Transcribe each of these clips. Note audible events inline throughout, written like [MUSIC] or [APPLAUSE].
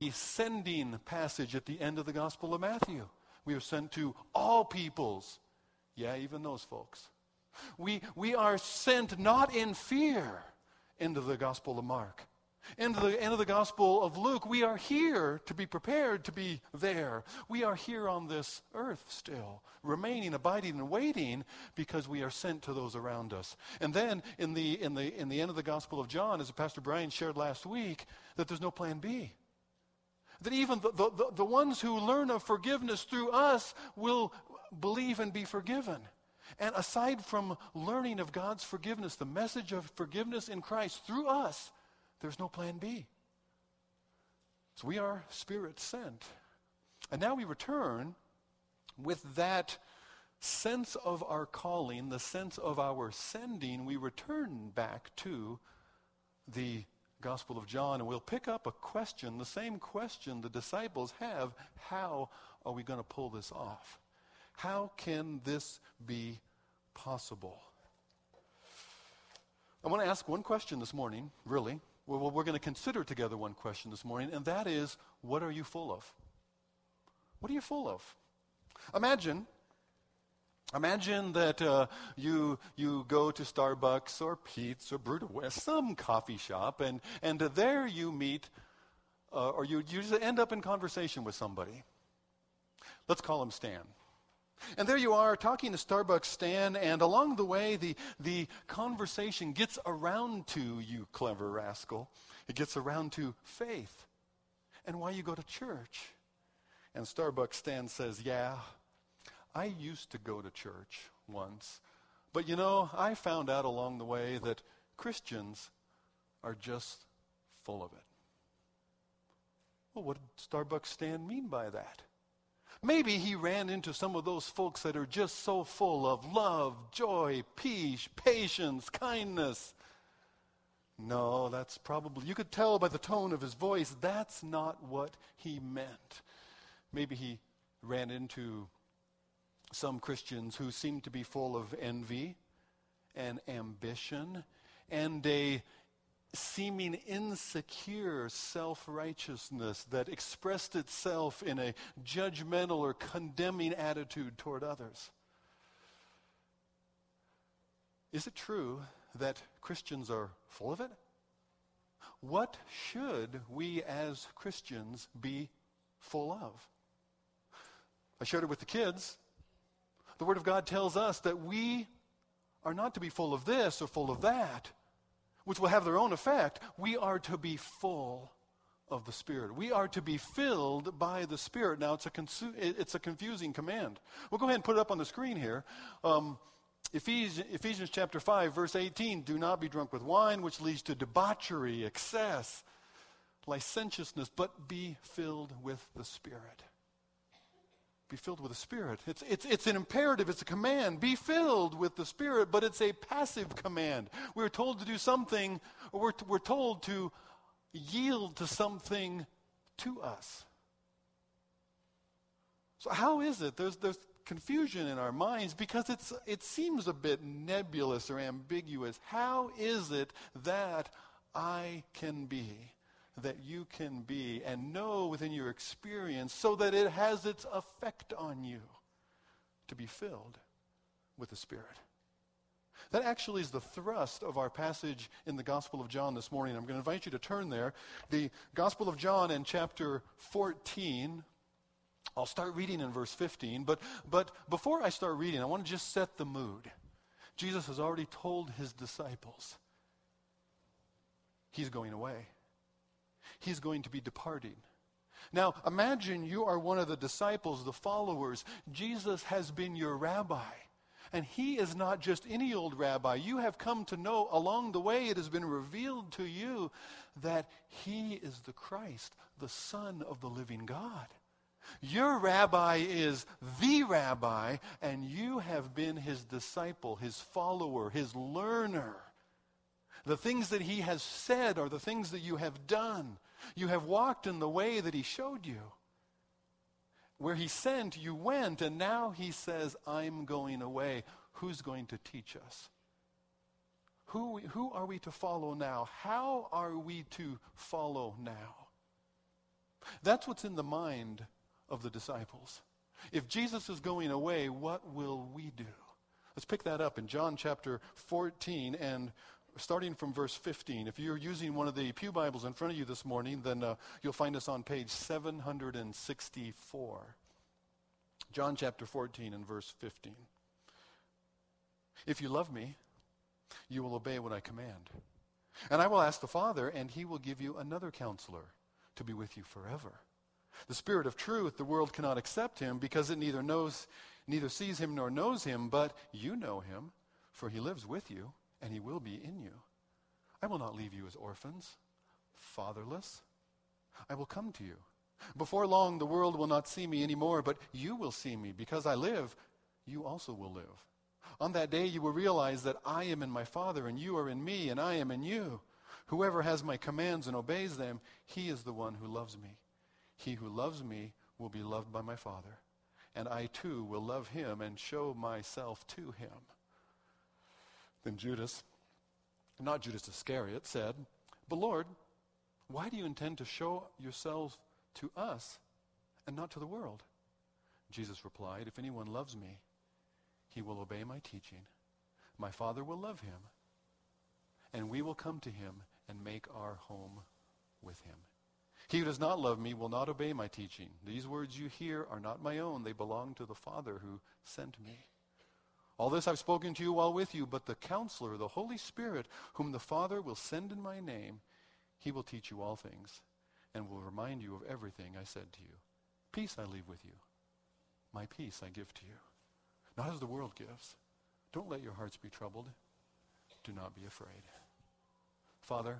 the sending passage at the end of the Gospel of Matthew. We are sent to all peoples. Yeah, even those folks. We, we are sent not in fear into the Gospel of Mark. Into the end of the Gospel of Luke, we are here to be prepared to be there. We are here on this earth still, remaining, abiding, and waiting because we are sent to those around us. And then in the, in the, in the end of the Gospel of John, as Pastor Brian shared last week, that there's no plan B. That even the, the, the ones who learn of forgiveness through us will believe and be forgiven. And aside from learning of God's forgiveness, the message of forgiveness in Christ through us, there's no plan B. So we are spirit sent. And now we return with that sense of our calling, the sense of our sending, we return back to the Gospel of John, and we'll pick up a question, the same question the disciples have how are we going to pull this off? How can this be possible? I want to ask one question this morning, really. Well, we're going to consider together one question this morning, and that is what are you full of? What are you full of? Imagine Imagine that uh, you, you go to Starbucks or Pete's or Brew West, some coffee shop, and, and there you meet, uh, or you, you end up in conversation with somebody. Let's call him Stan. And there you are talking to Starbucks Stan, and along the way, the, the conversation gets around to you, clever rascal. It gets around to faith and why you go to church. And Starbucks Stan says, Yeah, I used to go to church once, but you know, I found out along the way that Christians are just full of it. Well, what did Starbucks Stan mean by that? Maybe he ran into some of those folks that are just so full of love, joy, peace, patience, kindness. No, that's probably, you could tell by the tone of his voice, that's not what he meant. Maybe he ran into some Christians who seem to be full of envy and ambition and a seeming insecure self righteousness that expressed itself in a judgmental or condemning attitude toward others. Is it true that Christians are full of it? What should we as Christians be full of? I shared it with the kids the Word of God tells us that we are not to be full of this or full of that, which will have their own effect. We are to be full of the Spirit. We are to be filled by the Spirit. Now, it's a, consu- it's a confusing command. We'll go ahead and put it up on the screen here. Um, Ephesians, Ephesians chapter 5, verse 18 Do not be drunk with wine, which leads to debauchery, excess, licentiousness, but be filled with the Spirit be filled with the Spirit. It's, it's, it's an imperative, it's a command. Be filled with the Spirit, but it's a passive command. We're told to do something, or we're, we're told to yield to something to us. So, how is it? There's, there's confusion in our minds because it's, it seems a bit nebulous or ambiguous. How is it that I can be? That you can be and know within your experience so that it has its effect on you to be filled with the Spirit. That actually is the thrust of our passage in the Gospel of John this morning. I'm going to invite you to turn there. The Gospel of John in chapter 14. I'll start reading in verse 15, but, but before I start reading, I want to just set the mood. Jesus has already told his disciples he's going away he's going to be departing. Now, imagine you are one of the disciples, the followers. Jesus has been your rabbi. And he is not just any old rabbi. You have come to know along the way, it has been revealed to you that he is the Christ, the Son of the living God. Your rabbi is the rabbi, and you have been his disciple, his follower, his learner. The things that he has said are the things that you have done. You have walked in the way that he showed you. Where he sent, you went, and now he says, I'm going away. Who's going to teach us? Who, who are we to follow now? How are we to follow now? That's what's in the mind of the disciples. If Jesus is going away, what will we do? Let's pick that up in John chapter 14 and starting from verse 15. If you're using one of the Pew Bibles in front of you this morning, then uh, you'll find us on page 764. John chapter 14 and verse 15. If you love me, you will obey what I command. And I will ask the Father, and he will give you another counselor to be with you forever. The Spirit of truth, the world cannot accept him because it neither knows, neither sees him nor knows him, but you know him, for he lives with you, and he will be in you. I will not leave you as orphans, fatherless. I will come to you. Before long, the world will not see me anymore, but you will see me. Because I live, you also will live. On that day, you will realize that I am in my Father, and you are in me, and I am in you. Whoever has my commands and obeys them, he is the one who loves me. He who loves me will be loved by my Father, and I too will love him and show myself to him. Then Judas, not Judas Iscariot, said, But Lord, why do you intend to show yourself to us and not to the world? Jesus replied, If anyone loves me, he will obey my teaching. My Father will love him, and we will come to him and make our home with him. He who does not love me will not obey my teaching. These words you hear are not my own, they belong to the Father who sent me. All this I've spoken to you while with you, but the counselor, the Holy Spirit, whom the Father will send in my name, he will teach you all things and will remind you of everything I said to you. Peace I leave with you. My peace I give to you. Not as the world gives. Don't let your hearts be troubled. Do not be afraid. Father,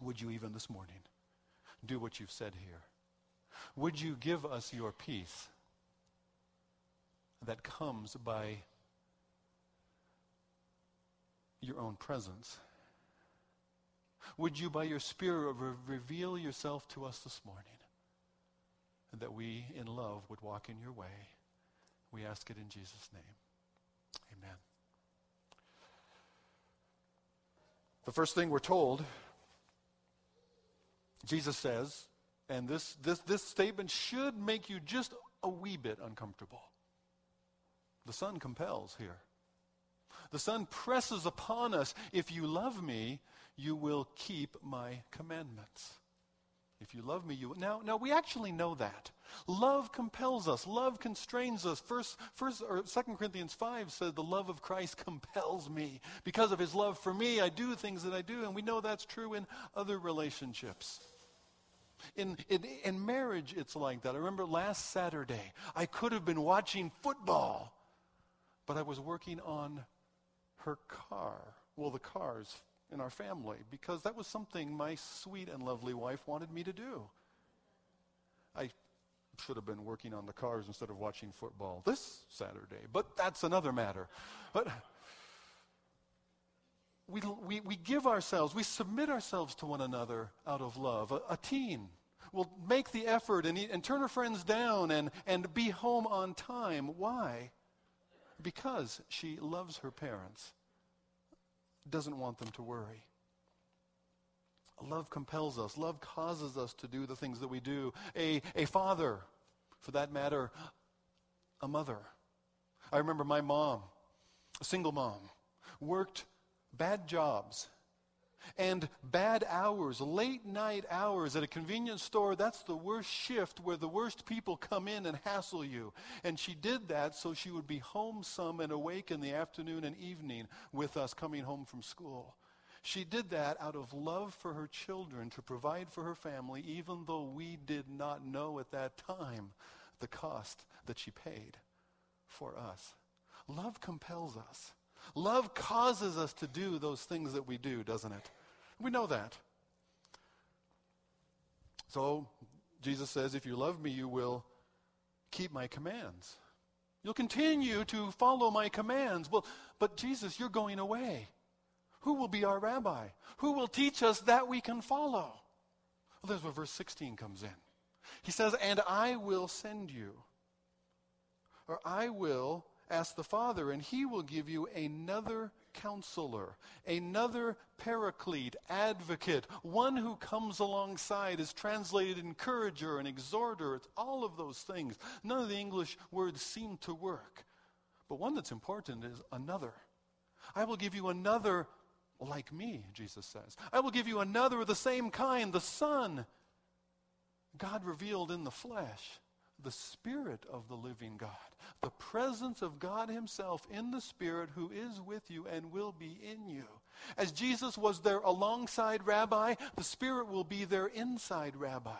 would you even this morning do what you've said here? Would you give us your peace that comes by your own presence? Would you, by your Spirit, re- reveal yourself to us this morning? And that we, in love, would walk in your way. We ask it in Jesus' name. Amen. The first thing we're told Jesus says, and this, this, this statement should make you just a wee bit uncomfortable. The Son compels here. The Son presses upon us if you love me, you will keep my commandments. If you love me, you will. Now, now we actually know that. Love compels us. Love constrains us. First, first or Second Corinthians 5 says the love of Christ compels me. Because of his love for me, I do things that I do, and we know that's true in other relationships. In, in, in marriage, it's like that. I remember last Saturday, I could have been watching football, but I was working on her car. Well, the cars in our family, because that was something my sweet and lovely wife wanted me to do. I should have been working on the cars instead of watching football this Saturday, but that's another matter. But we, we, we give ourselves, we submit ourselves to one another out of love. A, a teen will make the effort and, and turn her friends down and, and be home on time. Why? Because she loves her parents, doesn't want them to worry. Love compels us. Love causes us to do the things that we do. A, a father, for that matter, a mother. I remember my mom, a single mom, worked bad jobs and bad hours, late night hours at a convenience store, that's the worst shift where the worst people come in and hassle you. And she did that so she would be home some and awake in the afternoon and evening with us coming home from school. She did that out of love for her children to provide for her family, even though we did not know at that time the cost that she paid for us. Love compels us. Love causes us to do those things that we do, doesn't it? We know that. So Jesus says, if you love me, you will keep my commands. You'll continue to follow my commands. Well, but Jesus, you're going away. Who will be our rabbi? Who will teach us that we can follow? Well, there's where verse 16 comes in. He says, And I will send you. Or I will ask the Father, and he will give you another counselor, another paraclete, advocate, one who comes alongside is translated encourager and exhorter. It's all of those things. None of the English words seem to work. But one that's important is another. I will give you another like me, Jesus says. I will give you another of the same kind, the Son, God revealed in the flesh, the Spirit of the living God, the presence of God Himself in the Spirit who is with you and will be in you. As Jesus was there alongside rabbi, the Spirit will be there inside rabbi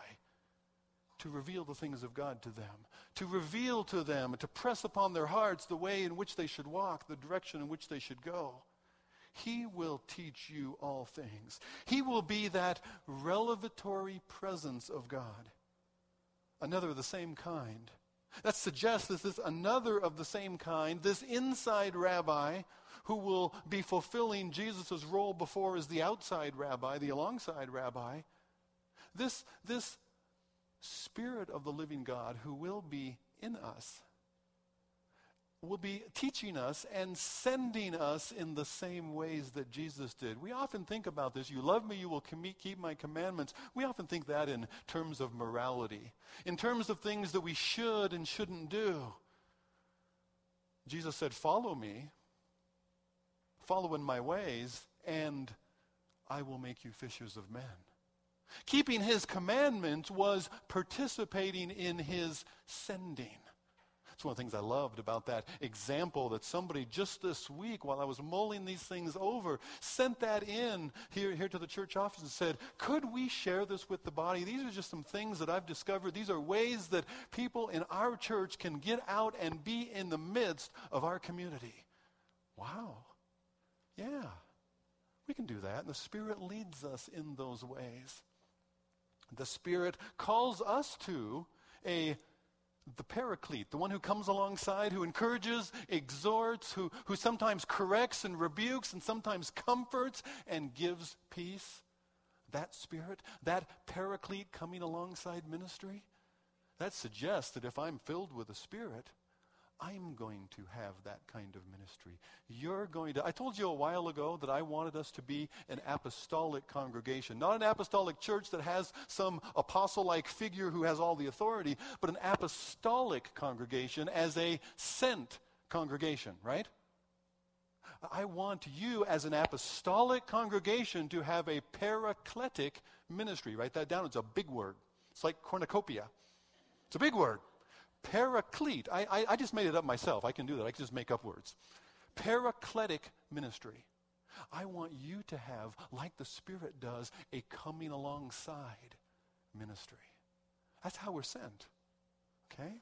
to reveal the things of God to them, to reveal to them, to press upon their hearts the way in which they should walk, the direction in which they should go. He will teach you all things. He will be that revelatory presence of God. Another of the same kind. That suggests this another of the same kind, this inside rabbi who will be fulfilling Jesus' role before as the outside rabbi, the alongside rabbi. This, this Spirit of the living God who will be in us will be teaching us and sending us in the same ways that Jesus did. We often think about this. You love me, you will keep my commandments. We often think that in terms of morality, in terms of things that we should and shouldn't do. Jesus said, Follow me, follow in my ways, and I will make you fishers of men. Keeping his commandments was participating in his sending. It's one of the things I loved about that example that somebody just this week, while I was mulling these things over, sent that in here, here to the church office and said, Could we share this with the body? These are just some things that I've discovered. These are ways that people in our church can get out and be in the midst of our community. Wow. Yeah. We can do that. And the Spirit leads us in those ways. The Spirit calls us to a the paraclete, the one who comes alongside, who encourages, exhorts, who, who sometimes corrects and rebukes and sometimes comforts and gives peace. That spirit, that paraclete coming alongside ministry, that suggests that if I'm filled with the Spirit, I'm going to have that kind of ministry. You're going to. I told you a while ago that I wanted us to be an apostolic congregation. Not an apostolic church that has some apostle like figure who has all the authority, but an apostolic congregation as a sent congregation, right? I want you as an apostolic congregation to have a paracletic ministry. Write that down. It's a big word. It's like cornucopia. It's a big word. Paraclete. I, I, I just made it up myself. I can do that. I can just make up words. Paracletic ministry. I want you to have, like the Spirit does, a coming alongside ministry. That's how we're sent. Okay?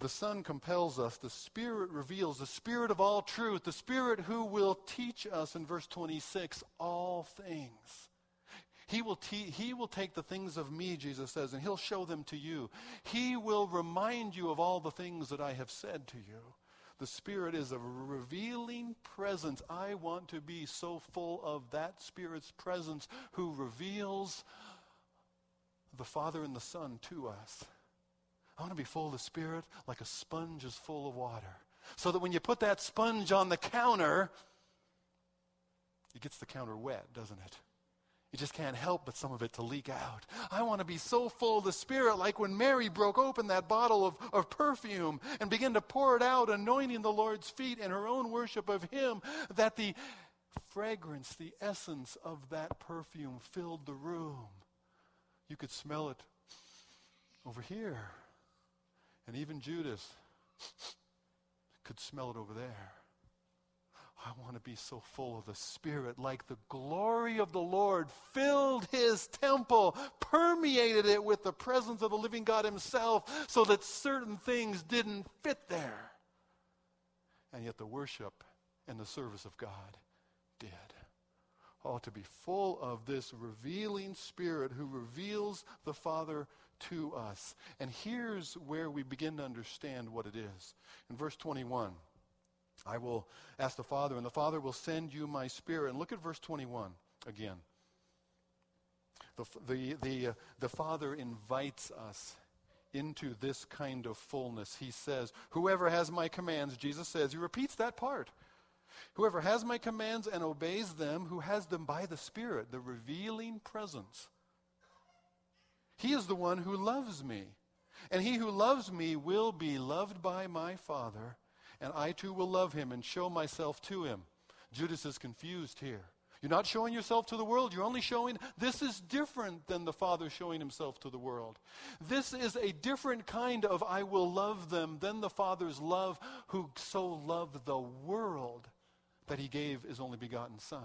The Son compels us. The Spirit reveals. The Spirit of all truth. The Spirit who will teach us, in verse 26, all things. He will, te- he will take the things of me, Jesus says, and he'll show them to you. He will remind you of all the things that I have said to you. The Spirit is a revealing presence. I want to be so full of that Spirit's presence who reveals the Father and the Son to us. I want to be full of the Spirit like a sponge is full of water. So that when you put that sponge on the counter, it gets the counter wet, doesn't it? You just can't help but some of it to leak out. I want to be so full of the Spirit, like when Mary broke open that bottle of, of perfume and began to pour it out, anointing the Lord's feet in her own worship of Him, that the fragrance, the essence of that perfume filled the room. You could smell it over here. And even Judas could smell it over there. I want to be so full of the Spirit, like the glory of the Lord filled his temple, permeated it with the presence of the living God himself, so that certain things didn't fit there. And yet the worship and the service of God did. Oh, to be full of this revealing Spirit who reveals the Father to us. And here's where we begin to understand what it is. In verse 21. I will ask the Father, and the Father will send you my Spirit. And look at verse 21 again. The, the, the, uh, the Father invites us into this kind of fullness. He says, Whoever has my commands, Jesus says, he repeats that part. Whoever has my commands and obeys them, who has them by the Spirit, the revealing presence, he is the one who loves me. And he who loves me will be loved by my Father, and I too will love him and show myself to him. Judas is confused here. You're not showing yourself to the world. You're only showing this is different than the Father showing himself to the world. This is a different kind of I will love them than the Father's love who so loved the world that he gave his only begotten Son.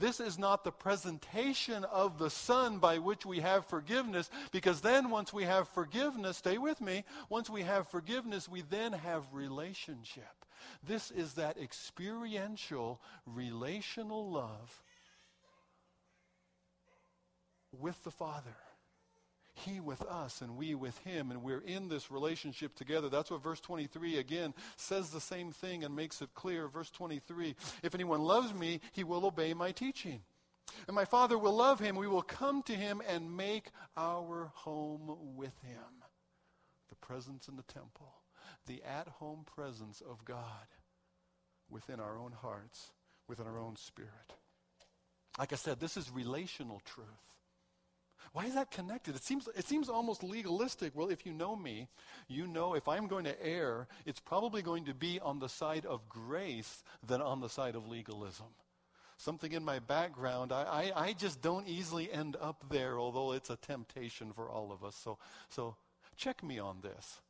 This is not the presentation of the Son by which we have forgiveness, because then once we have forgiveness, stay with me, once we have forgiveness, we then have relationship. This is that experiential, relational love with the Father. He with us and we with him, and we're in this relationship together. That's what verse 23 again says the same thing and makes it clear. Verse 23 If anyone loves me, he will obey my teaching. And my Father will love him. We will come to him and make our home with him. The presence in the temple the at home presence of God within our own hearts, within our own spirit. Like I said, this is relational truth. Why is that connected? It seems, it seems almost legalistic. Well, if you know me, you know if I'm going to err, it's probably going to be on the side of grace than on the side of legalism. Something in my background, I, I, I just don't easily end up there, although it's a temptation for all of us. So, so check me on this.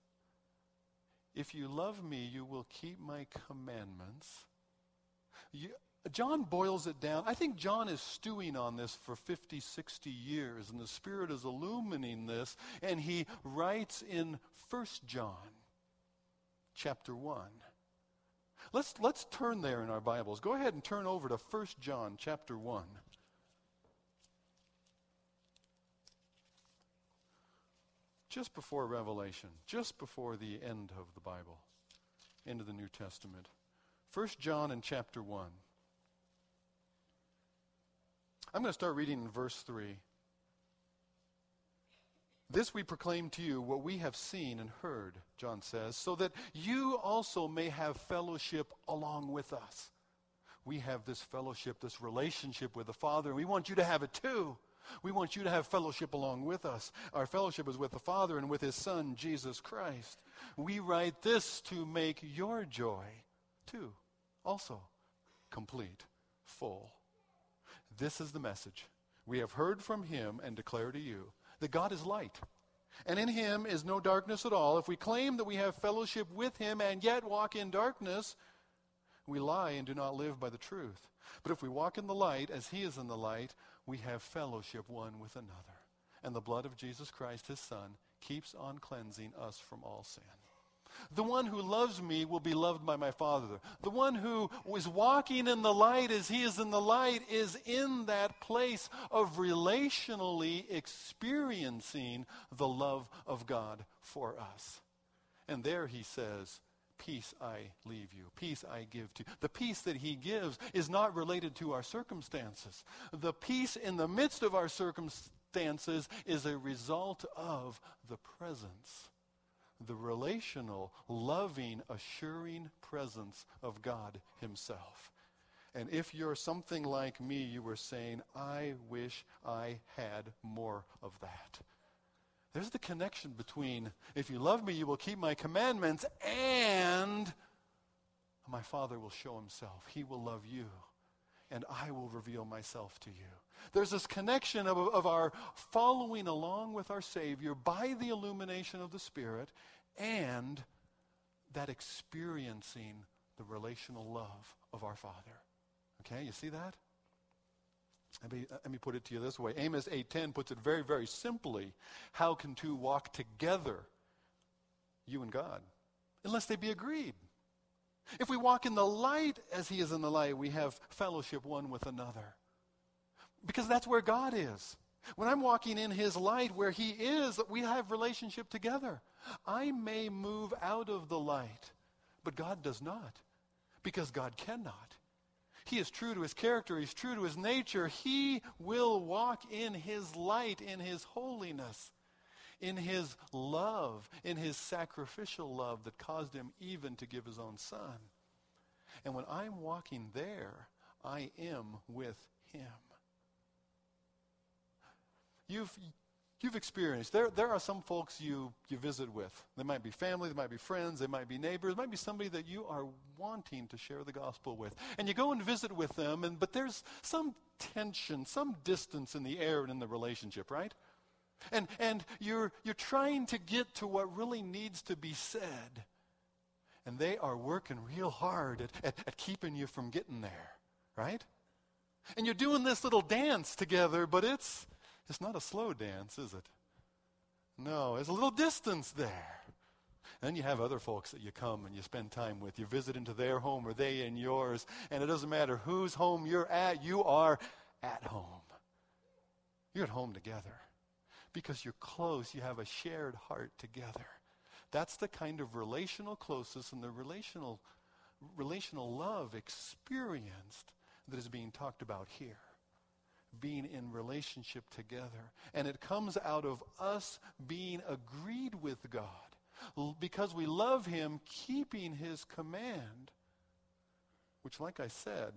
If you love me, you will keep my commandments. You, John boils it down. I think John is stewing on this for 50, 60 years, and the Spirit is illumining this, and he writes in 1 John chapter 1. Let's, let's turn there in our Bibles. Go ahead and turn over to 1 John chapter 1. just before Revelation, just before the end of the Bible, end of the New Testament. First John in chapter 1. I'm going to start reading in verse 3. This we proclaim to you, what we have seen and heard, John says, so that you also may have fellowship along with us. We have this fellowship, this relationship with the Father, and we want you to have it too. We want you to have fellowship along with us. Our fellowship is with the Father and with His Son, Jesus Christ. We write this to make your joy, too, also complete, full. This is the message. We have heard from Him and declare to you that God is light. And in him is no darkness at all. If we claim that we have fellowship with him and yet walk in darkness, we lie and do not live by the truth. But if we walk in the light as he is in the light, we have fellowship one with another. And the blood of Jesus Christ, his Son, keeps on cleansing us from all sin. The one who loves me will be loved by my Father. The one who is walking in the light as he is in the light is in that place of relationally experiencing the love of God for us. And there he says, Peace I leave you. Peace I give to you. The peace that he gives is not related to our circumstances. The peace in the midst of our circumstances is a result of the presence, the relational, loving, assuring presence of God himself. And if you're something like me, you were saying, I wish I had more of that. There's the connection between if you love me, you will keep my commandments, and my Father will show himself. He will love you, and I will reveal myself to you. There's this connection of, of our following along with our Savior by the illumination of the Spirit and that experiencing the relational love of our Father. Okay, you see that? Let me, let me put it to you this way. Amos 8.10 puts it very, very simply. How can two walk together, you and God, unless they be agreed? If we walk in the light as he is in the light, we have fellowship one with another. Because that's where God is. When I'm walking in his light where he is, we have relationship together. I may move out of the light, but God does not. Because God cannot. He is true to his character, he's true to his nature. He will walk in his light, in his holiness. in his love, in his sacrificial love that caused him even to give his own son. And when I'm walking there, I am with him. You've, you've experienced. There, there are some folks you, you visit with. They might be family, they might be friends, they might be neighbors, might be somebody that you are wanting to share the gospel with. And you go and visit with them, and, but there's some tension, some distance in the air and in the relationship, right? And, and you're, you're trying to get to what really needs to be said. And they are working real hard at, at, at keeping you from getting there, right? And you're doing this little dance together, but it's, it's not a slow dance, is it? No, there's a little distance there. Then you have other folks that you come and you spend time with. You visit into their home or they in yours. And it doesn't matter whose home you're at, you are at home. You're at home together because you're close. You have a shared heart together. That's the kind of relational closeness and the relational, relational love experienced that is being talked about here. Being in relationship together. And it comes out of us being agreed with God because we love Him, keeping His command, which, like I said,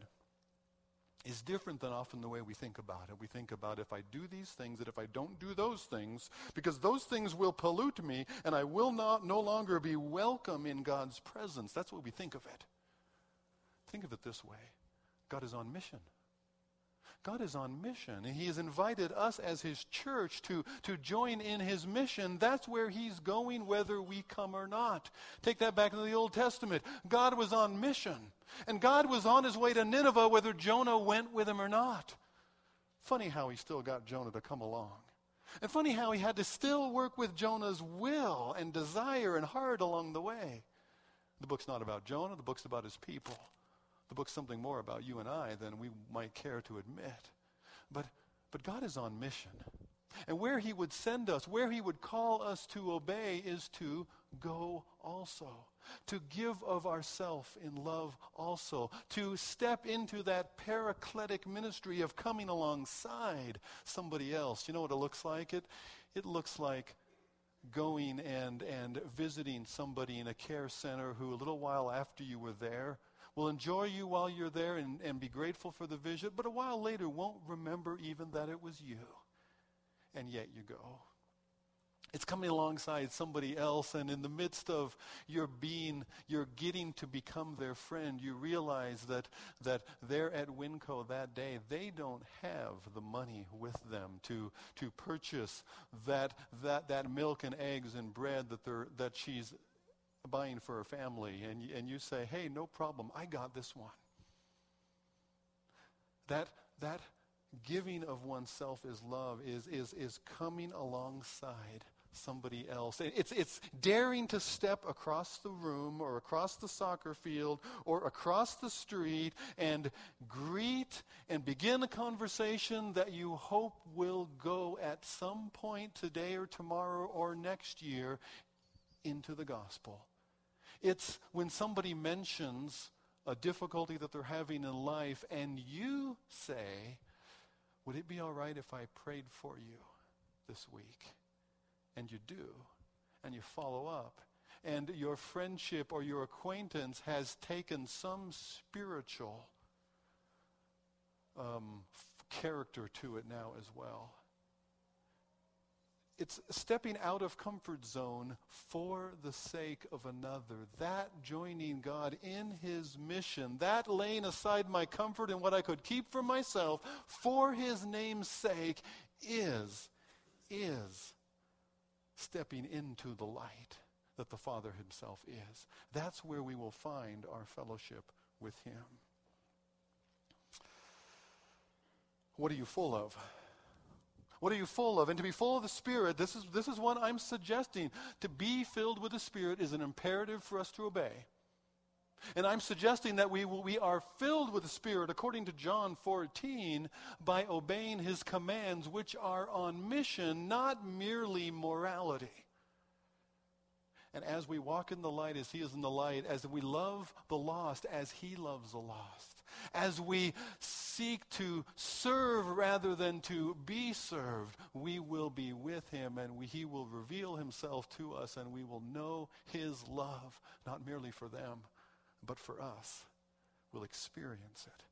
is different than often the way we think about it. We think about if I do these things, that if I don't do those things, because those things will pollute me, and I will not no longer be welcome in God's presence. That's what we think of it. Think of it this way God is on mission. God is on mission. He has invited us as His church to, to join in His mission. That's where He's going, whether we come or not. Take that back into the Old Testament. God was on mission. And God was on His way to Nineveh, whether Jonah went with Him or not. Funny how He still got Jonah to come along. And funny how He had to still work with Jonah's will and desire and heart along the way. The book's not about Jonah, the book's about His people. The book's something more about you and I than we might care to admit. But, but God is on mission. And where he would send us, where he would call us to obey, is to go also. To give of ourself in love also. To step into that paracletic ministry of coming alongside somebody else. You know what it looks like? It, it looks like going and, and visiting somebody in a care center who a little while after you were there will enjoy you while you're there and, and be grateful for the visit, but a while later won't remember even that it was you. And yet you go. It's coming alongside somebody else, and in the midst of your being, you're getting to become their friend. You realize that, that they're at Winco that day. They don't have the money with them to, to purchase that, that, that milk and eggs and bread that, that she's buying for a family, and, and you say, hey, no problem, I got this one. That, that giving of oneself is love, is, is, is coming alongside somebody else. It's, it's daring to step across the room or across the soccer field or across the street and greet and begin a conversation that you hope will go at some point today or tomorrow or next year into the gospel. It's when somebody mentions a difficulty that they're having in life and you say, Would it be all right if I prayed for you this week? And you do. And you follow up. And your friendship or your acquaintance has taken some spiritual um, character to it now as well it's stepping out of comfort zone for the sake of another. That joining God in his mission, that laying aside my comfort and what I could keep for myself for his name's sake is, is stepping into the light that the Father himself is. That's where we will find our fellowship with him. What are you full of? What are you full of? And to be full of the Spirit, this is, this is what I'm suggesting. To be filled with the Spirit is an imperative for us to obey. And I'm suggesting that we, we are filled with the Spirit, according to John 14, by obeying His commands, which are on mission, not merely morality. And as we walk in the light as he is in the light, as we love the lost as he loves the lost, as we seek to serve rather than to be served, we will be with him and we, he will reveal himself to us and we will know his love, not merely for them, but for us. We'll experience it.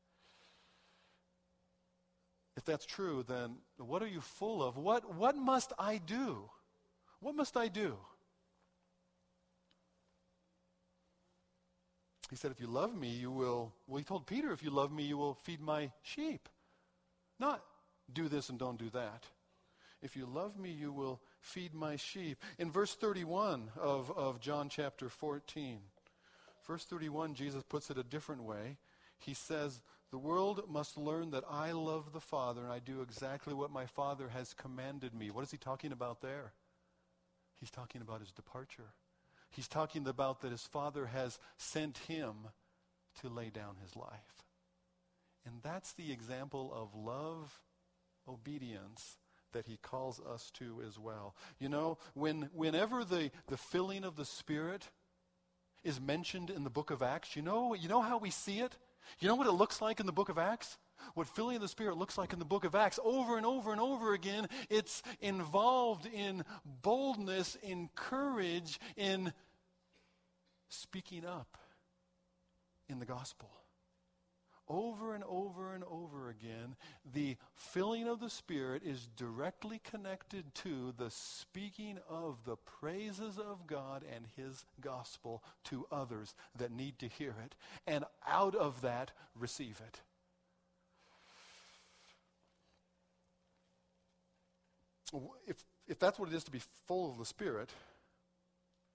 If that's true, then what are you full of? What, what must I do? What must I do? He said, If you love me, you will. Well, he told Peter, If you love me, you will feed my sheep. Not do this and don't do that. If you love me, you will feed my sheep. In verse 31 of, of John chapter 14, verse 31, Jesus puts it a different way. He says, The world must learn that I love the Father and I do exactly what my Father has commanded me. What is he talking about there? He's talking about his departure. He's talking about that his father has sent him to lay down his life. And that's the example of love, obedience that he calls us to as well. You know, when, whenever the, the filling of the Spirit is mentioned in the book of Acts, you know, you know how we see it? You know what it looks like in the book of Acts? What filling of the Spirit looks like in the book of Acts over and over and over again. It's involved in boldness, in courage, in speaking up in the gospel. Over and over and over again, the filling of the Spirit is directly connected to the speaking of the praises of God and His gospel to others that need to hear it. And out of that, receive it. If, if that's what it is to be full of the Spirit,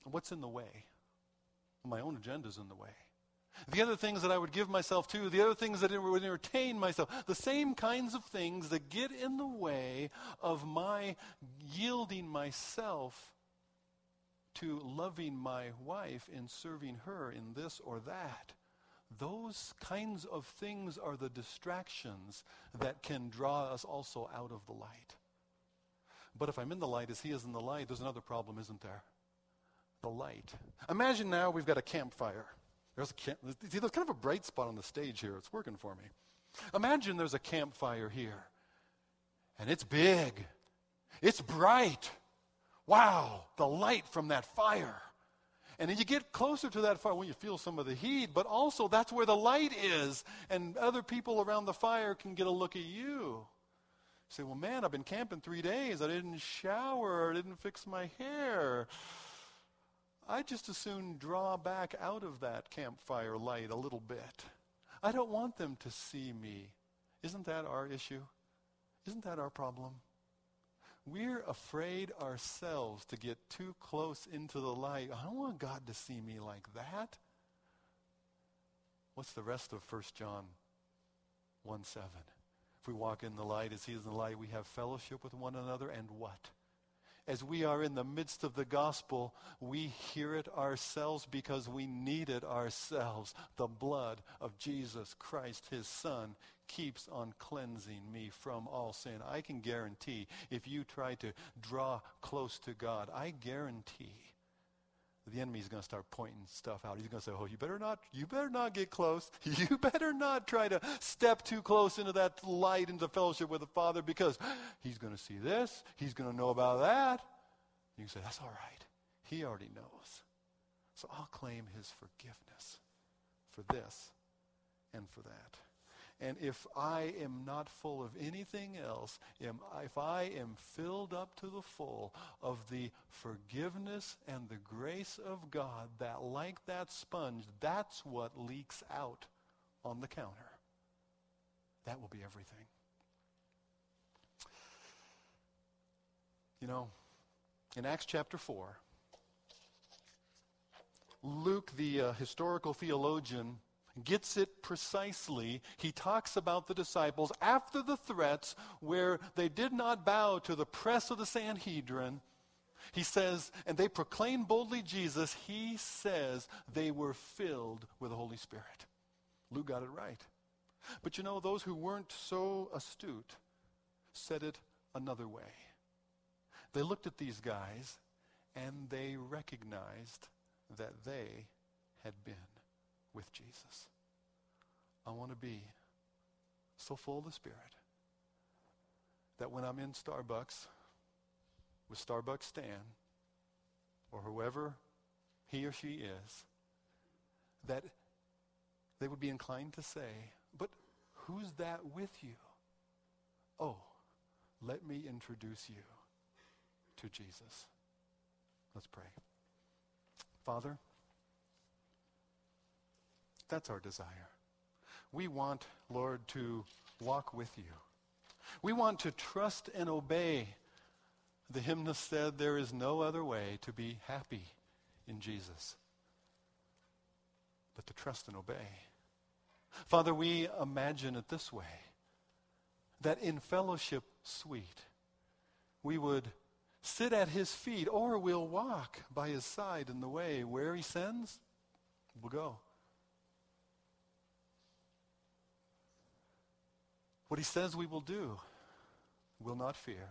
what's in the way? My own agenda's in the way. The other things that I would give myself to, the other things that would entertain myself, the same kinds of things that get in the way of my yielding myself to loving my wife and serving her in this or that. Those kinds of things are the distractions that can draw us also out of the light. But if I'm in the light as he is in the light, there's another problem, isn't there? The light. Imagine now we've got a campfire. There's a camp, see, there's kind of a bright spot on the stage here. It's working for me. Imagine there's a campfire here, and it's big, it's bright. Wow, the light from that fire. And then you get closer to that fire when you feel some of the heat, but also that's where the light is, and other people around the fire can get a look at you say, well, man, I've been camping three days. I didn't shower. I didn't fix my hair. I just as soon draw back out of that campfire light a little bit. I don't want them to see me. Isn't that our issue? Isn't that our problem? We're afraid ourselves to get too close into the light. I don't want God to see me like that. What's the rest of 1 John 1 7? We walk in the light as he is in the light, we have fellowship with one another. And what? As we are in the midst of the gospel, we hear it ourselves because we need it ourselves. The blood of Jesus Christ, his son, keeps on cleansing me from all sin. I can guarantee if you try to draw close to God, I guarantee the enemy's going to start pointing stuff out. He's going to say, "Oh, you better not, you better not get close. [LAUGHS] You better not try to step too close into that light, into fellowship with the Father, because he's going to see this. He's going to know about that." You can say, "That's all right. He already knows." So I'll claim his forgiveness for this and for that. And if I am not full of anything else, if I am filled up to the full of the forgiveness and the grace of God, that like that sponge, that's what leaks out on the counter. That will be everything. You know, in Acts chapter 4, Luke, the uh, historical theologian, gets it precisely. He talks about the disciples after the threats where they did not bow to the press of the Sanhedrin. He says, and they proclaimed boldly Jesus. He says they were filled with the Holy Spirit. Luke got it right. But you know, those who weren't so astute said it another way. They looked at these guys and they recognized that they had been with Jesus. I want to be so full of the Spirit that when I'm in Starbucks with Starbucks Stan or whoever he or she is, that they would be inclined to say, but who's that with you? Oh, let me introduce you to Jesus. Let's pray. Father, that's our desire. We want, Lord, to walk with you. We want to trust and obey. The hymnist said, There is no other way to be happy in Jesus but to trust and obey. Father, we imagine it this way that in fellowship sweet, we would sit at his feet or we'll walk by his side in the way. Where he sends, we'll go. What he says we will do, will not fear,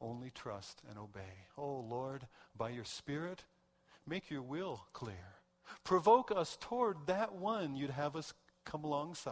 only trust and obey. Oh Lord, by your Spirit, make your will clear. Provoke us toward that one you'd have us come alongside.